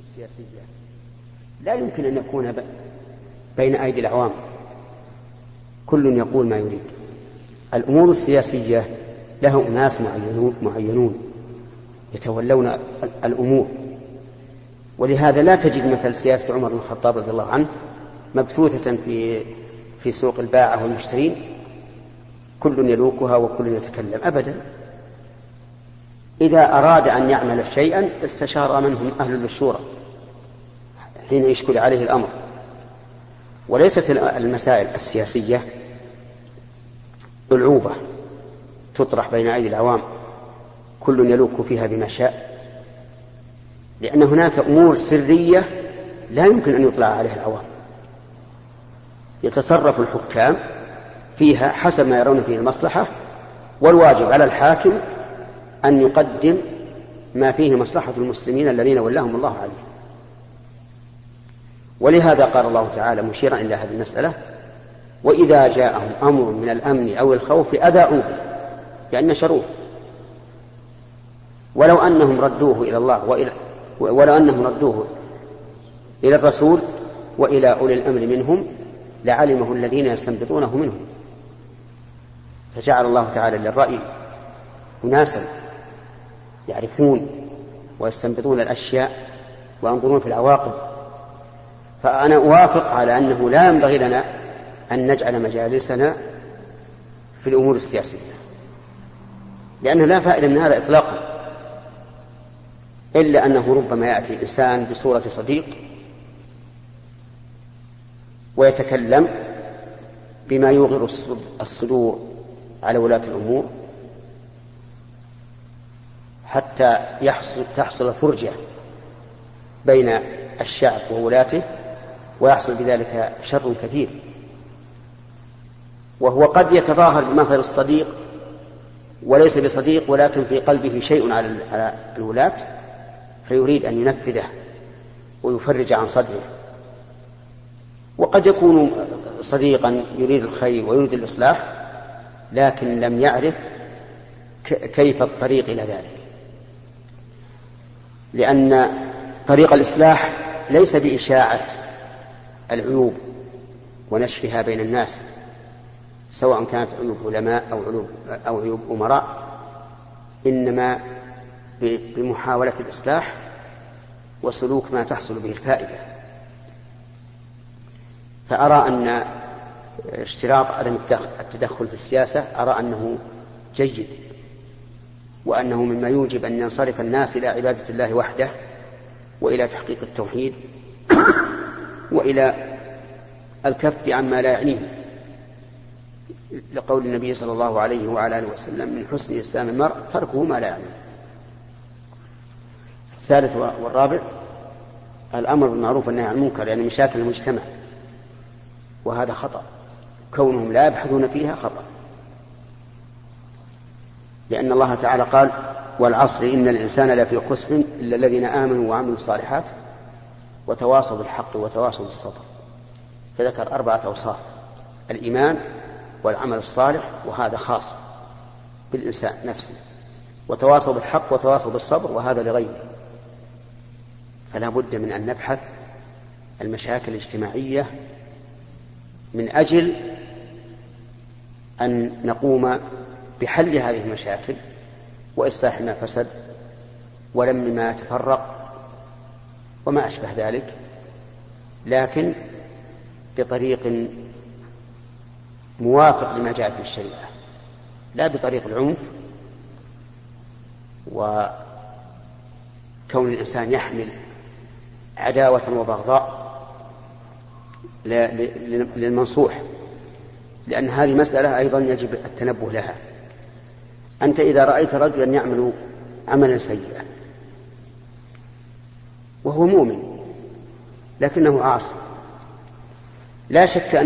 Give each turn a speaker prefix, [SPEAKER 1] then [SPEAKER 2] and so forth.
[SPEAKER 1] السياسية. لا يمكن أن يكون بين أيدي العوام. كل يقول ما يريد. الأمور السياسية لها أناس معينون, يتولون الأمور. ولهذا لا تجد مثل سياسة عمر بن الخطاب رضي الله عنه مبثوثة في في سوق الباعة والمشترين. كل يلوكها وكل يتكلم. أبدا. إذا أراد أن يعمل شيئا استشار منهم أهل الشورى حين يشكل عليه الأمر. وليست المسائل السياسية ألعوبة تطرح بين أيدي العوام. كل يلوك فيها بما شاء. لأن هناك أمور سرية لا يمكن أن يطلع عليها العوام. يتصرف الحكام فيها حسب ما يرون فيه المصلحة والواجب على الحاكم أن يقدم ما فيه مصلحة المسلمين الذين ولاهم الله عليه ولهذا قال الله تعالى مشيرا إلى هذه المسألة وإذا جاءهم أمر من الأمن أو الخوف أذاعوه يعني نشروه. ولو أنهم ردوه إلى الله وإلى ولو أنهم ردوه إلى الرسول وإلى أولي الأمر منهم لعلمه الذين يستنبطونه منهم. فجعل الله تعالى للرأي أناسا يعرفون ويستنبطون الأشياء وينظرون في العواقب. فأنا أوافق على أنه لا ينبغي لنا أن نجعل مجالسنا في الأمور السياسية لأنه لا فائدة من هذا إطلاقا إلا أنه ربما يأتي إنسان بصورة صديق ويتكلم بما يوغر الصدور على ولاة الأمور حتى يحصل تحصل فرجة بين الشعب وولاته ويحصل بذلك شر كثير. وهو قد يتظاهر بمظهر الصديق وليس بصديق ولكن في قلبه شيء على الولاة فيريد أن ينفذه ويفرج عن صدره. وقد يكون صديقا يريد الخير ويريد الإصلاح لكن لم يعرف كيف الطريق إلى ذلك. لأن طريق الإصلاح ليس بإشاعة العيوب ونشرها بين الناس سواء كانت عيوب علماء أو عيوب أو عيوب أمراء إنما بمحاولة الإصلاح وسلوك ما تحصل به الفائدة. فأرى أن اشتراط عدم التدخل في السياسة أرى أنه جيد وأنه مما يوجب أن ينصرف الناس إلى عبادة الله وحده وإلى تحقيق التوحيد. وإلى الكف عما لا يعنيه لقول النبي صلى الله عليه وعلى آله وسلم من حسن إسلام المرء تركه ما لا يعنيه. الثالث والرابع الأمر بالمعروف والنهي عن المنكر يعني مشاكل المجتمع وهذا خطأ. كونهم لا يبحثون فيها خطأ. لأن الله تعالى قال والعصر إن الإنسان لفي خسر إلا الذين آمنوا وعملوا الصالحات وتواصوا بالحق وتواصوا بالصبر فذكر أربعة أوصاف الإيمان والعمل الصالح وهذا خاص بالإنسان نفسه. وتواصوا بالحق وتواصوا بالصبر وهذا لغيره. فلا بد من أن نبحث المشاكل الاجتماعية من أجل أن نقوم بحل هذه المشاكل وإصلاح ما فسد ولم ما تفرق وما أشبه ذلك لكن بطريق موافق لما جاء في الشريعة لا بطريق العنف وكون الإنسان يحمل عداوة وبغضاء للمنصوح لأن هذه مسألة أيضا يجب التنبه لها. أنت إذا رأيت رجلا يعمل عملا سيئا وهو مؤمن لكنه عاصي لا شك أن